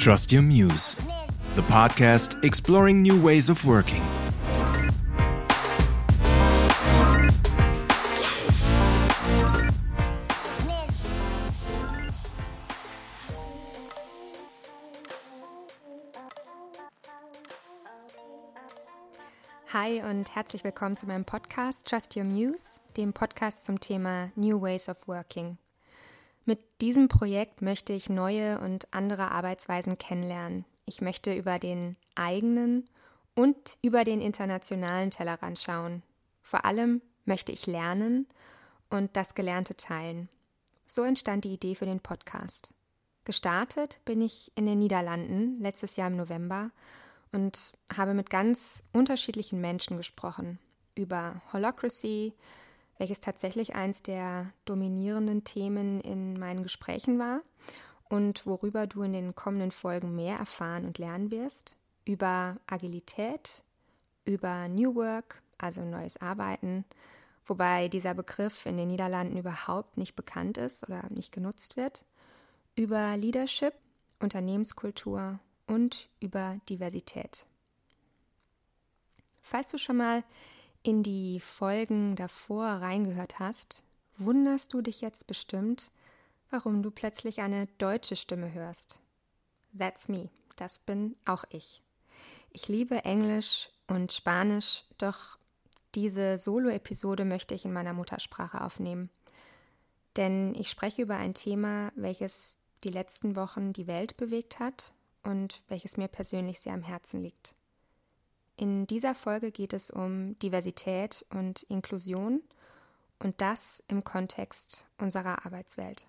Trust Your Muse, the podcast exploring new ways of working. Hi und herzlich willkommen zu meinem Podcast Trust Your Muse, dem Podcast zum Thema New Ways of Working. Mit diesem Projekt möchte ich neue und andere Arbeitsweisen kennenlernen. Ich möchte über den eigenen und über den internationalen Tellerrand schauen. Vor allem möchte ich lernen und das Gelernte teilen. So entstand die Idee für den Podcast. Gestartet bin ich in den Niederlanden letztes Jahr im November und habe mit ganz unterschiedlichen Menschen gesprochen über Holocracy, welches tatsächlich eins der dominierenden Themen in meinen Gesprächen war und worüber du in den kommenden Folgen mehr erfahren und lernen wirst, über Agilität, über New Work, also neues Arbeiten, wobei dieser Begriff in den Niederlanden überhaupt nicht bekannt ist oder nicht genutzt wird, über Leadership, Unternehmenskultur und über Diversität. Falls du schon mal in die Folgen davor reingehört hast, wunderst du dich jetzt bestimmt, warum du plötzlich eine deutsche Stimme hörst. That's me, das bin auch ich. Ich liebe Englisch und Spanisch, doch diese Solo-Episode möchte ich in meiner Muttersprache aufnehmen. Denn ich spreche über ein Thema, welches die letzten Wochen die Welt bewegt hat und welches mir persönlich sehr am Herzen liegt. In dieser Folge geht es um Diversität und Inklusion und das im Kontext unserer Arbeitswelt.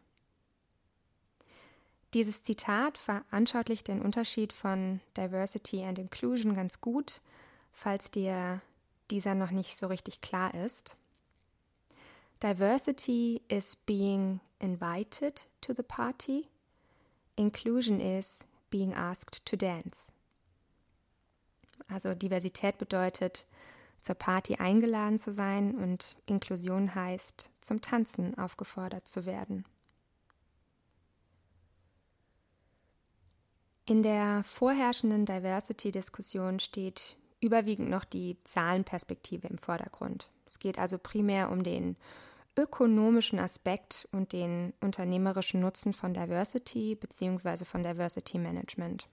Dieses Zitat veranschaulicht den Unterschied von Diversity and Inclusion ganz gut, falls dir dieser noch nicht so richtig klar ist. Diversity is being invited to the party. Inclusion is being asked to dance. Also Diversität bedeutet, zur Party eingeladen zu sein und Inklusion heißt, zum Tanzen aufgefordert zu werden. In der vorherrschenden Diversity-Diskussion steht überwiegend noch die Zahlenperspektive im Vordergrund. Es geht also primär um den ökonomischen Aspekt und den unternehmerischen Nutzen von Diversity bzw. von Diversity Management.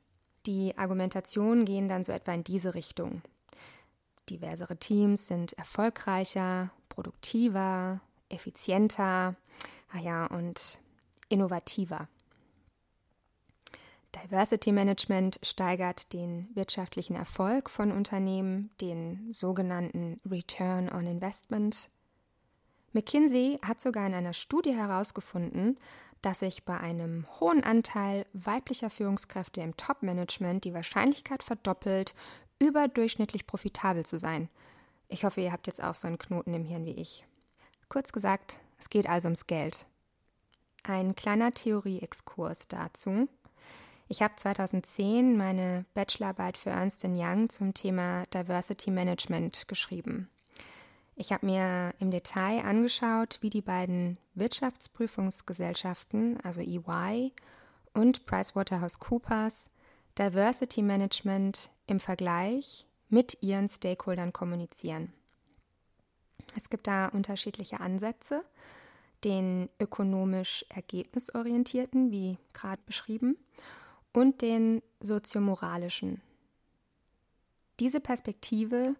Die Argumentationen gehen dann so etwa in diese Richtung. Diversere Teams sind erfolgreicher, produktiver, effizienter, ah ja, und innovativer. Diversity Management steigert den wirtschaftlichen Erfolg von Unternehmen, den sogenannten Return on Investment. McKinsey hat sogar in einer Studie herausgefunden, dass sich bei einem hohen Anteil weiblicher Führungskräfte im Top-Management die Wahrscheinlichkeit verdoppelt, überdurchschnittlich profitabel zu sein. Ich hoffe, ihr habt jetzt auch so einen Knoten im Hirn wie ich. Kurz gesagt, es geht also ums Geld. Ein kleiner Theorie-Exkurs dazu. Ich habe 2010 meine Bachelorarbeit für Ernst Young zum Thema Diversity Management geschrieben. Ich habe mir im Detail angeschaut, wie die beiden Wirtschaftsprüfungsgesellschaften, also EY und PricewaterhouseCoopers, Diversity Management im Vergleich mit ihren Stakeholdern kommunizieren. Es gibt da unterschiedliche Ansätze, den ökonomisch ergebnisorientierten, wie gerade beschrieben, und den soziomoralischen. Diese Perspektive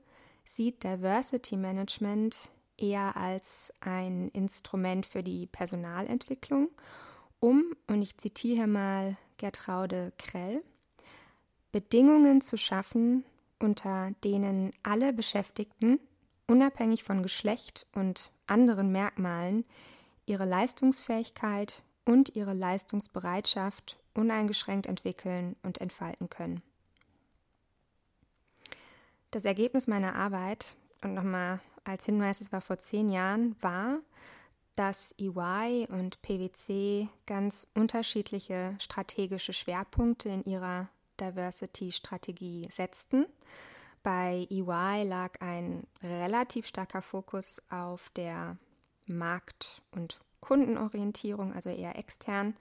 sieht Diversity Management eher als ein Instrument für die Personalentwicklung, um, und ich zitiere mal Gertraude Krell, Bedingungen zu schaffen, unter denen alle Beschäftigten, unabhängig von Geschlecht und anderen Merkmalen, ihre Leistungsfähigkeit und ihre Leistungsbereitschaft uneingeschränkt entwickeln und entfalten können. Das Ergebnis meiner Arbeit, und nochmal als Hinweis, es war vor zehn Jahren, war, dass EY und PwC ganz unterschiedliche strategische Schwerpunkte in ihrer Diversity-Strategie setzten. Bei EY lag ein relativ starker Fokus auf der Markt- und Kundenorientierung, also eher extern.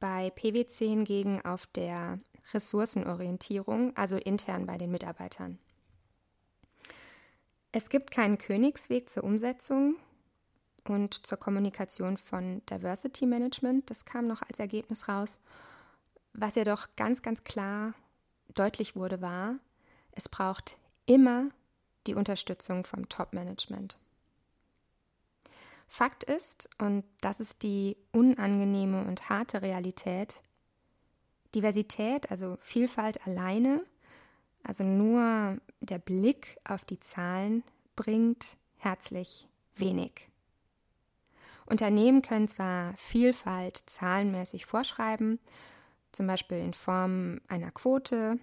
Bei PwC hingegen auf der Ressourcenorientierung, also intern bei den Mitarbeitern. Es gibt keinen Königsweg zur Umsetzung und zur Kommunikation von Diversity Management. Das kam noch als Ergebnis raus. Was jedoch ganz, ganz klar deutlich wurde, war, es braucht immer die Unterstützung vom Top-Management. Fakt ist, und das ist die unangenehme und harte Realität, Diversität, also Vielfalt alleine, also nur der Blick auf die Zahlen bringt herzlich wenig. Unternehmen können zwar Vielfalt zahlenmäßig vorschreiben, zum Beispiel in Form einer Quote.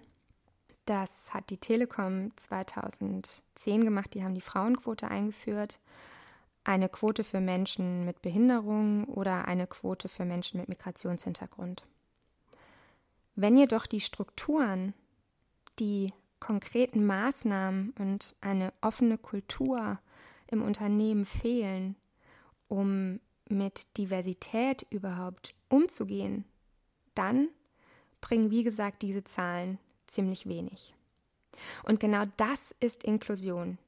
Das hat die Telekom 2010 gemacht, die haben die Frauenquote eingeführt. Eine Quote für Menschen mit Behinderung oder eine Quote für Menschen mit Migrationshintergrund. Wenn jedoch die Strukturen, die konkreten Maßnahmen und eine offene Kultur im Unternehmen fehlen, um mit Diversität überhaupt umzugehen, dann bringen, wie gesagt, diese Zahlen ziemlich wenig. Und genau das ist Inklusion,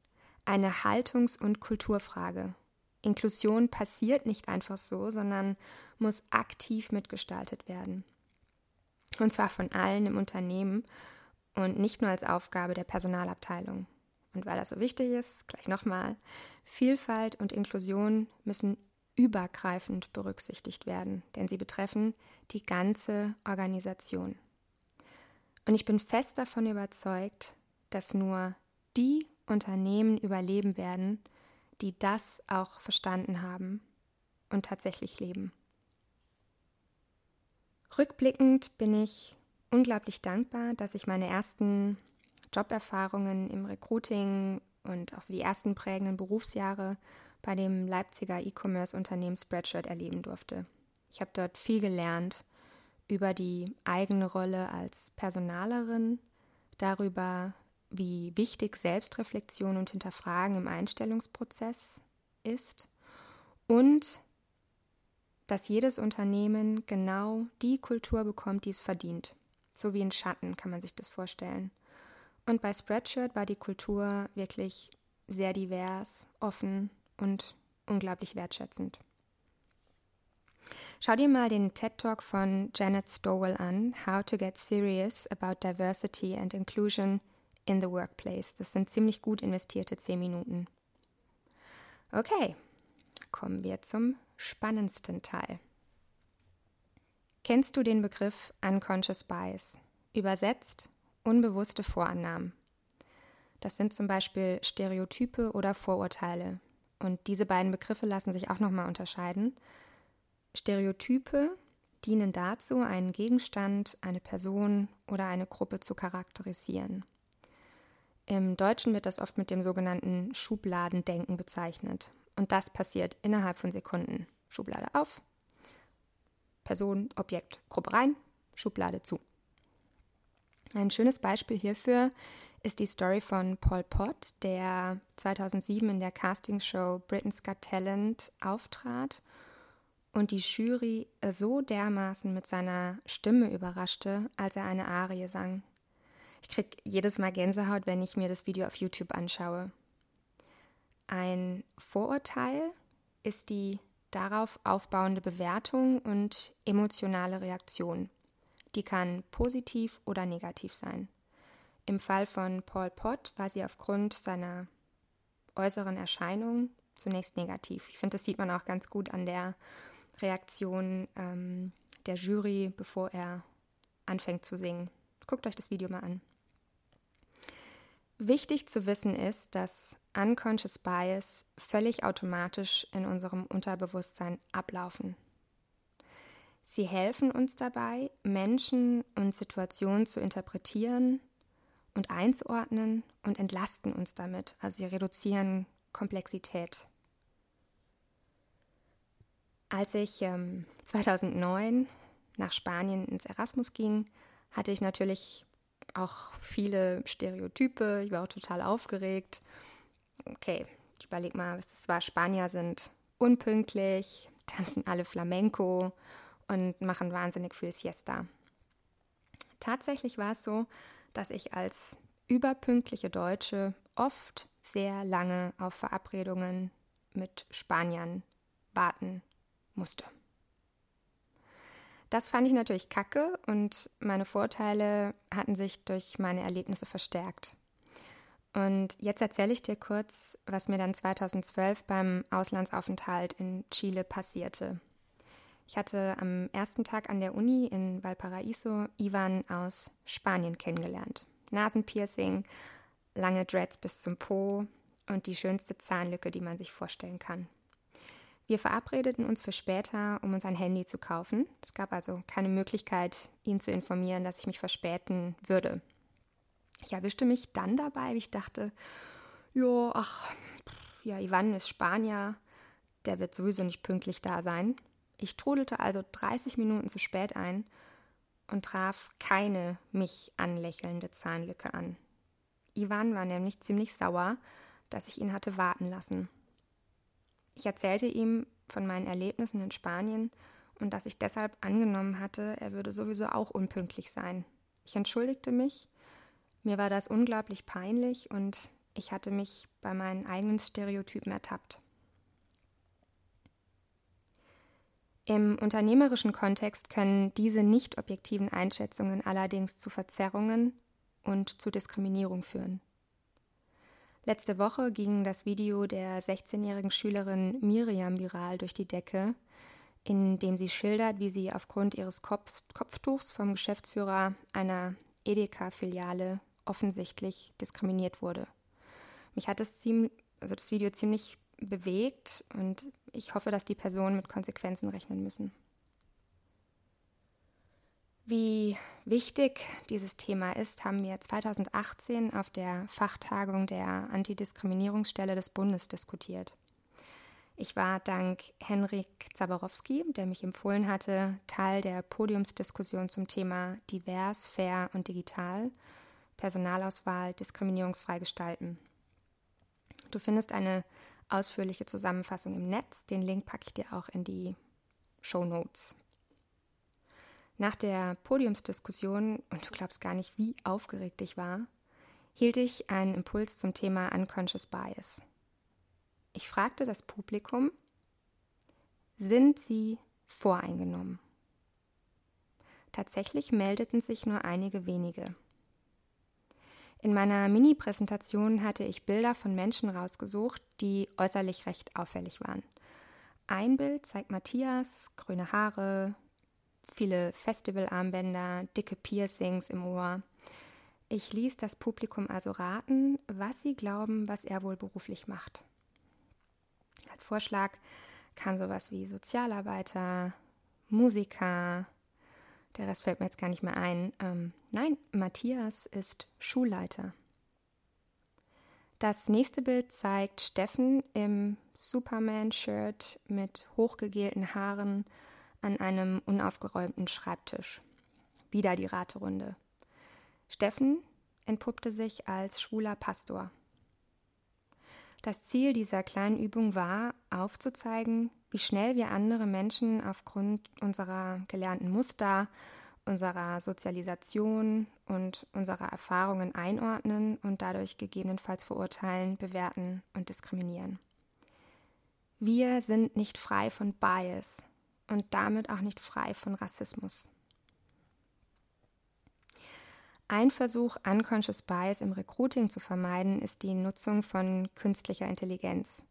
eine Haltungs- und Kulturfrage. Inklusion passiert nicht einfach so, sondern muss aktiv mitgestaltet werden. Und zwar von allen im Unternehmen und nicht nur als Aufgabe der Personalabteilung. Und weil das so wichtig ist, gleich nochmal, Vielfalt und Inklusion müssen übergreifend berücksichtigt werden, denn sie betreffen die ganze Organisation. Und ich bin fest davon überzeugt, dass nur die Unternehmen überleben werden, die das auch verstanden haben und tatsächlich leben. Rückblickend bin ich unglaublich dankbar, dass ich meine ersten Joberfahrungen im Recruiting und auch so die ersten prägenden Berufsjahre bei dem Leipziger E-Commerce-Unternehmen Spreadshirt erleben durfte. Ich habe dort viel gelernt über die eigene Rolle als Personalerin, darüber, wie wichtig Selbstreflexion und Hinterfragen im Einstellungsprozess ist und dass jedes Unternehmen genau die Kultur bekommt, die es verdient. So wie ein Schatten kann man sich das vorstellen. Und bei Spreadshirt war die Kultur wirklich sehr divers, offen und unglaublich wertschätzend. Schau dir mal den TED Talk von Janet Stowell an, How to Get Serious About Diversity and Inclusion in the Workplace. Das sind ziemlich gut investierte zehn Minuten. Okay, kommen wir zum spannendsten Teil. Kennst du den Begriff Unconscious Bias? Übersetzt unbewusste Vorannahmen. Das sind zum Beispiel Stereotype oder Vorurteile. Und diese beiden Begriffe lassen sich auch nochmal unterscheiden. Stereotype dienen dazu, einen Gegenstand, eine Person oder eine Gruppe zu charakterisieren. Im Deutschen wird das oft mit dem sogenannten Schubladendenken bezeichnet. Und das passiert innerhalb von Sekunden. Schublade auf, Person, Objekt, Gruppe rein, Schublade zu. Ein schönes Beispiel hierfür ist die Story von Paul Pott, der 2007 in der Castingshow Britain's Got Talent auftrat und die Jury so dermaßen mit seiner Stimme überraschte, als er eine Arie sang. Ich krieg jedes Mal Gänsehaut, wenn ich mir das Video auf YouTube anschaue. Ein Vorurteil ist die darauf aufbauende Bewertung und emotionale Reaktion. Die kann positiv oder negativ sein. Im Fall von Paul Pott war sie aufgrund seiner äußeren Erscheinung zunächst negativ. Ich finde, das sieht man auch ganz gut an der Reaktion ähm, der Jury, bevor er anfängt zu singen. Guckt euch das Video mal an. Wichtig zu wissen ist, dass Unconscious Bias völlig automatisch in unserem Unterbewusstsein ablaufen. Sie helfen uns dabei, Menschen und Situationen zu interpretieren und einzuordnen und entlasten uns damit. Also sie reduzieren Komplexität. Als ich ähm, 2009 nach Spanien ins Erasmus ging, hatte ich natürlich auch viele Stereotype. Ich war auch total aufgeregt. Okay, ich überlege mal, was das war. Spanier sind unpünktlich, tanzen alle Flamenco und machen wahnsinnig viel Siesta. Tatsächlich war es so, dass ich als überpünktliche Deutsche oft sehr lange auf Verabredungen mit Spaniern warten musste. Das fand ich natürlich kacke und meine Vorteile hatten sich durch meine Erlebnisse verstärkt. Und jetzt erzähle ich dir kurz, was mir dann 2012 beim Auslandsaufenthalt in Chile passierte. Ich hatte am ersten Tag an der Uni in Valparaiso Ivan aus Spanien kennengelernt. Nasenpiercing, lange Dreads bis zum Po und die schönste Zahnlücke, die man sich vorstellen kann. Wir verabredeten uns für später, um uns ein Handy zu kaufen. Es gab also keine Möglichkeit, ihn zu informieren, dass ich mich verspäten würde. Ich erwischte mich dann dabei, wie ich dachte, jo, ach, ja, Ivan ist Spanier, der wird sowieso nicht pünktlich da sein. Ich trudelte also 30 Minuten zu spät ein und traf keine mich anlächelnde Zahnlücke an. Ivan war nämlich ziemlich sauer, dass ich ihn hatte warten lassen. Ich erzählte ihm von meinen Erlebnissen in Spanien und dass ich deshalb angenommen hatte, er würde sowieso auch unpünktlich sein. Ich entschuldigte mich, mir war das unglaublich peinlich und ich hatte mich bei meinen eigenen Stereotypen ertappt. Im unternehmerischen Kontext können diese nicht objektiven Einschätzungen allerdings zu Verzerrungen und zu Diskriminierung führen. Letzte Woche ging das Video der 16-jährigen Schülerin Miriam viral durch die Decke, in dem sie schildert, wie sie aufgrund ihres Kopf Kopftuchs vom Geschäftsführer einer Edeka-Filiale offensichtlich diskriminiert wurde. Mich hat das, ziemlich, also das Video ziemlich bewegt und ich hoffe, dass die Personen mit Konsequenzen rechnen müssen. Wie wichtig dieses Thema ist, haben wir 2018 auf der Fachtagung der Antidiskriminierungsstelle des Bundes diskutiert. Ich war dank Henrik Zaborowski, der mich empfohlen hatte, Teil der Podiumsdiskussion zum Thema Divers, Fair und Digital, Personalauswahl diskriminierungsfrei gestalten. Du findest eine ausführliche Zusammenfassung im Netz. Den Link packe ich dir auch in die Show Notes. Nach der Podiumsdiskussion, und du glaubst gar nicht, wie aufgeregt ich war, hielt ich einen Impuls zum Thema Unconscious Bias. Ich fragte das Publikum, sind sie voreingenommen? Tatsächlich meldeten sich nur einige wenige. In meiner Mini-Präsentation hatte ich Bilder von Menschen rausgesucht, die äußerlich recht auffällig waren. Ein Bild zeigt Matthias, grüne Haare, viele Festivalarmbänder, dicke Piercings im Ohr. Ich ließ das Publikum also raten, was sie glauben, was er wohl beruflich macht. Als Vorschlag kam sowas wie Sozialarbeiter, Musiker, der Rest fällt mir jetzt gar nicht mehr ein. Ähm, nein, Matthias ist Schulleiter. Das nächste Bild zeigt Steffen im Superman-Shirt mit hochgegelten Haaren an einem unaufgeräumten Schreibtisch. Wieder die Raterunde. Steffen entpuppte sich als schwuler Pastor. Das Ziel dieser kleinen Übung war, aufzuzeigen, wie schnell wir andere Menschen aufgrund unserer gelernten Muster, unserer Sozialisation und unserer Erfahrungen einordnen und dadurch gegebenenfalls verurteilen, bewerten und diskriminieren. Wir sind nicht frei von Bias und damit auch nicht frei von Rassismus. Ein Versuch, Unconscious Bias im Recruiting zu vermeiden, ist die Nutzung von künstlicher Intelligenz.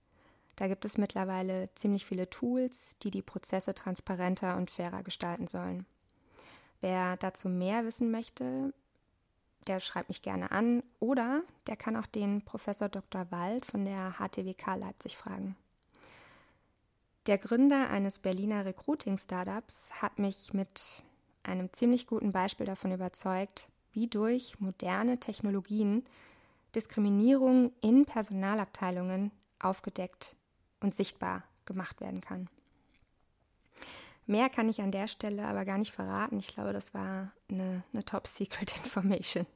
Da gibt es mittlerweile ziemlich viele Tools, die die Prozesse transparenter und fairer gestalten sollen. Wer dazu mehr wissen möchte, der schreibt mich gerne an oder der kann auch den Professor Dr. Wald von der HTWK Leipzig fragen. Der Gründer eines Berliner Recruiting-Startups hat mich mit einem ziemlich guten Beispiel davon überzeugt, wie durch moderne Technologien Diskriminierung in Personalabteilungen aufgedeckt und sichtbar gemacht werden kann. Mehr kann ich an der Stelle aber gar nicht verraten. Ich glaube, das war eine, eine Top-Secret-Information.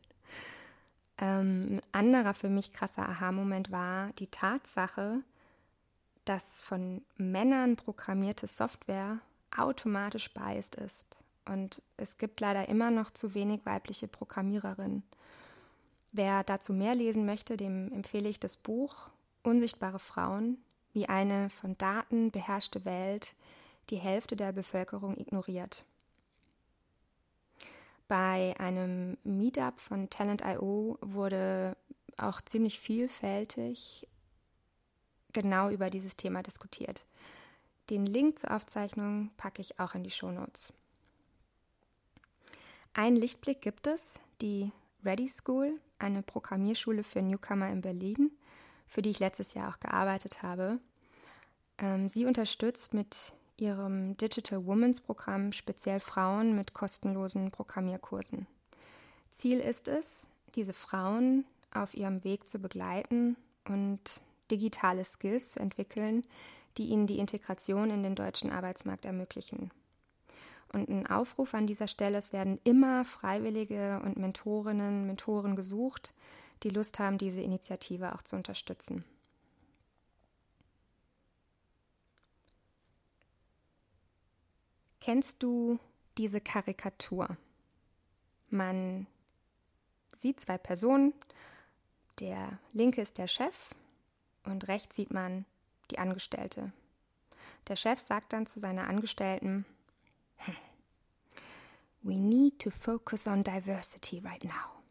Ähm, ein anderer für mich krasser Aha-Moment war die Tatsache, dass von Männern programmierte Software automatisch biased ist und es gibt leider immer noch zu wenig weibliche Programmiererinnen. Wer dazu mehr lesen möchte, dem empfehle ich das Buch Unsichtbare Frauen, wie eine von Daten beherrschte Welt die Hälfte der Bevölkerung ignoriert. Bei einem Meetup von Talent.io wurde auch ziemlich vielfältig genau über dieses Thema diskutiert. Den Link zur Aufzeichnung packe ich auch in die Shownotes. Ein Lichtblick gibt es, die Ready School, eine Programmierschule für Newcomer in Berlin, für die ich letztes Jahr auch gearbeitet habe. Ähm, sie unterstützt mit ihrem Digital Women's Programm speziell Frauen mit kostenlosen Programmierkursen. Ziel ist es, diese Frauen auf ihrem Weg zu begleiten und digitale Skills zu entwickeln, die ihnen die Integration in den deutschen Arbeitsmarkt ermöglichen. Und ein Aufruf an dieser Stelle, es werden immer Freiwillige und Mentorinnen, Mentoren gesucht, die Lust haben, diese Initiative auch zu unterstützen. Kennst du diese Karikatur? Man sieht zwei Personen, der linke ist der Chef und rechts sieht man die Angestellte. Der Chef sagt dann zu seiner Angestellten, hm, We need to focus on diversity right now.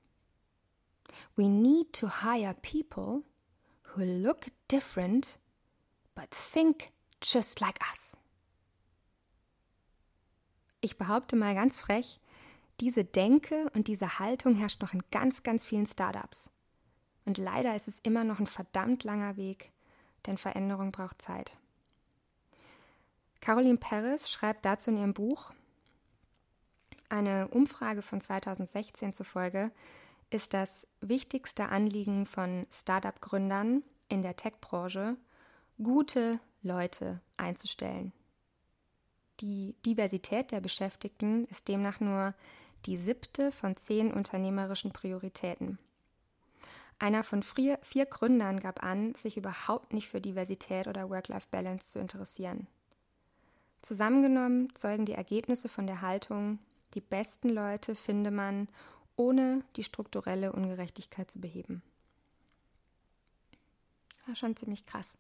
We need to hire people who look different but think just like us. Ich behaupte mal ganz frech, diese Denke und diese Haltung herrscht noch in ganz, ganz vielen Startups. Und leider ist es immer noch ein verdammt langer Weg, denn Veränderung braucht Zeit. Caroline Paris schreibt dazu in ihrem Buch, eine Umfrage von 2016 zufolge ist das wichtigste Anliegen von Startup-Gründern in der Tech-Branche, gute Leute einzustellen. Die Diversität der Beschäftigten ist demnach nur die siebte von zehn unternehmerischen Prioritäten. Einer von vier, vier Gründern gab an, sich überhaupt nicht für Diversität oder Work-Life-Balance zu interessieren. Zusammengenommen zeugen die Ergebnisse von der Haltung, die besten Leute finde man, ohne die strukturelle Ungerechtigkeit zu beheben. Ja, schon ziemlich krass.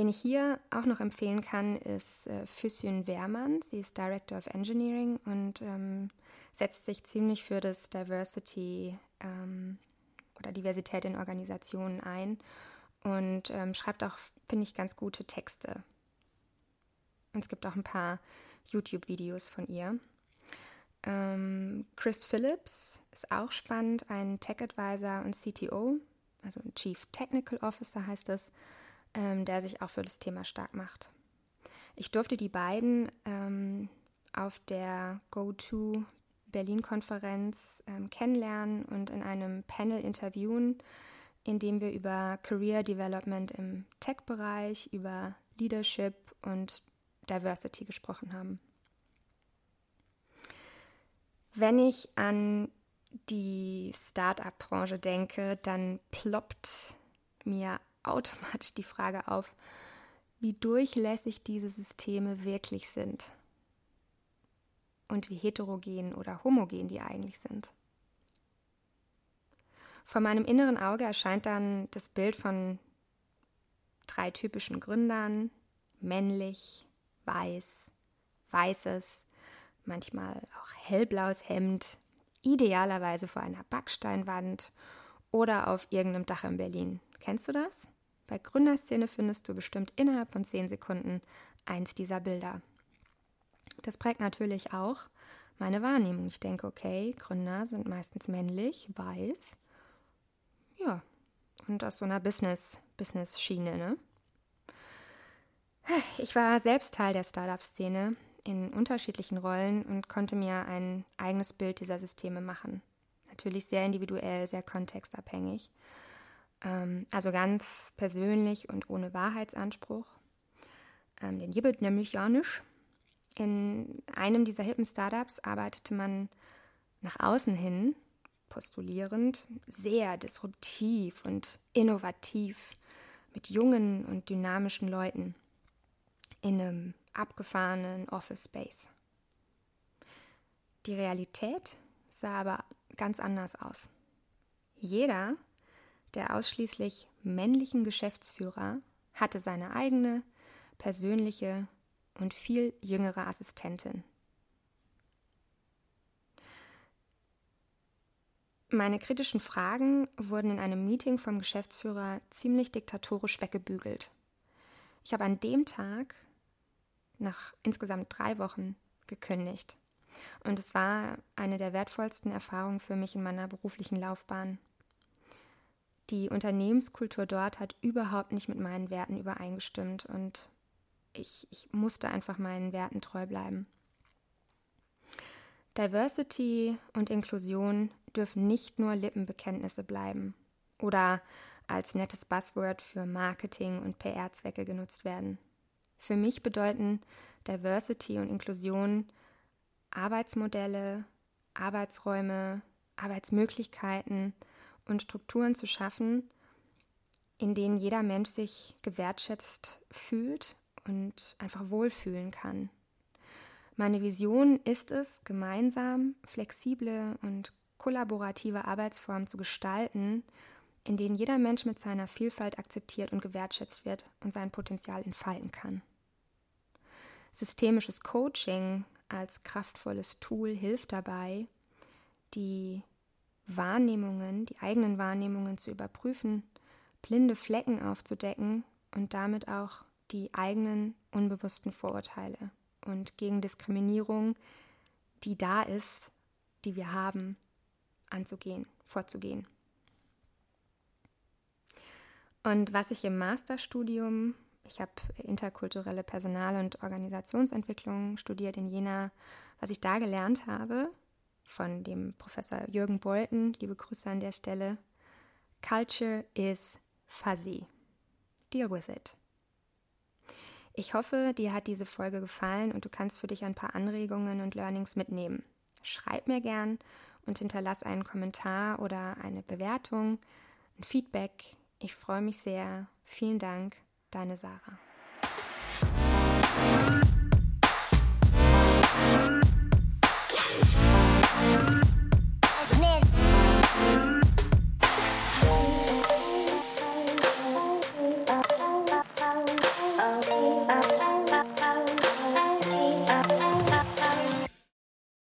Wen ich hier auch noch empfehlen kann, ist äh, Füsün Wehrmann. Sie ist Director of Engineering und ähm, setzt sich ziemlich für das Diversity ähm, oder Diversität in Organisationen ein und ähm, schreibt auch, finde ich, ganz gute Texte. Und es gibt auch ein paar YouTube-Videos von ihr. Ähm, Chris Phillips ist auch spannend, ein Tech-Advisor und CTO, also Chief Technical Officer heißt es ähm, der sich auch für das Thema stark macht. Ich durfte die beiden ähm, auf der Go-To Berlin-Konferenz ähm, kennenlernen und in einem Panel interviewen, in dem wir über Career Development im Tech-Bereich, über Leadership und Diversity gesprochen haben. Wenn ich an die Startup-Branche denke, dann ploppt mir automatisch die Frage auf, wie durchlässig diese Systeme wirklich sind und wie heterogen oder homogen die eigentlich sind. Vor meinem inneren Auge erscheint dann das Bild von drei typischen Gründern, männlich, weiß, weißes, manchmal auch hellblaues Hemd, idealerweise vor einer Backsteinwand oder auf irgendeinem Dach in Berlin. Kennst du das? Bei Gründerszene findest du bestimmt innerhalb von 10 Sekunden eins dieser Bilder. Das prägt natürlich auch meine Wahrnehmung. Ich denke, okay, Gründer sind meistens männlich, weiß. Ja, und aus so einer Business, Business-Schiene, ne? Ich war selbst Teil der Startup-Szene in unterschiedlichen Rollen und konnte mir ein eigenes Bild dieser Systeme machen. Natürlich sehr individuell, sehr kontextabhängig. Ähm, also ganz persönlich und ohne Wahrheitsanspruch. Ähm, den gibt nämlich ja nicht. In einem dieser hippen Startups arbeitete man nach außen hin, postulierend, sehr disruptiv und innovativ mit jungen und dynamischen Leuten in einem abgefahrenen Office Space. Die Realität sah aber ganz anders aus. Jeder der ausschließlich männlichen Geschäftsführer hatte seine eigene, persönliche und viel jüngere Assistentin. Meine kritischen Fragen wurden in einem Meeting vom Geschäftsführer ziemlich diktatorisch weggebügelt. Ich habe an dem Tag nach insgesamt drei Wochen gekündigt. Und es war eine der wertvollsten Erfahrungen für mich in meiner beruflichen Laufbahn. Die Unternehmenskultur dort hat überhaupt nicht mit meinen Werten übereingestimmt und ich, ich musste einfach meinen Werten treu bleiben. Diversity und Inklusion dürfen nicht nur Lippenbekenntnisse bleiben oder als nettes Buzzword für Marketing und PR-Zwecke genutzt werden. Für mich bedeuten Diversity und Inklusion Arbeitsmodelle, Arbeitsräume, Arbeitsmöglichkeiten und Strukturen zu schaffen, in denen jeder Mensch sich gewertschätzt fühlt und einfach wohlfühlen kann. Meine Vision ist es, gemeinsam flexible und kollaborative Arbeitsformen zu gestalten, in denen jeder Mensch mit seiner Vielfalt akzeptiert und gewertschätzt wird und sein Potenzial entfalten kann. Systemisches Coaching als kraftvolles Tool hilft dabei, die Wahrnehmungen, die eigenen Wahrnehmungen zu überprüfen, blinde Flecken aufzudecken und damit auch die eigenen unbewussten Vorurteile und gegen Diskriminierung, die da ist, die wir haben, anzugehen, vorzugehen. Und was ich im Masterstudium ich habe interkulturelle Personal- und Organisationsentwicklung studiert in Jena. Was ich da gelernt habe von dem Professor Jürgen Bolten, liebe Grüße an der Stelle, Culture is fuzzy. Deal with it. Ich hoffe, dir hat diese Folge gefallen und du kannst für dich ein paar Anregungen und Learnings mitnehmen. Schreib mir gern und hinterlass einen Kommentar oder eine Bewertung, ein Feedback. Ich freue mich sehr. Vielen Dank Deine Sarah.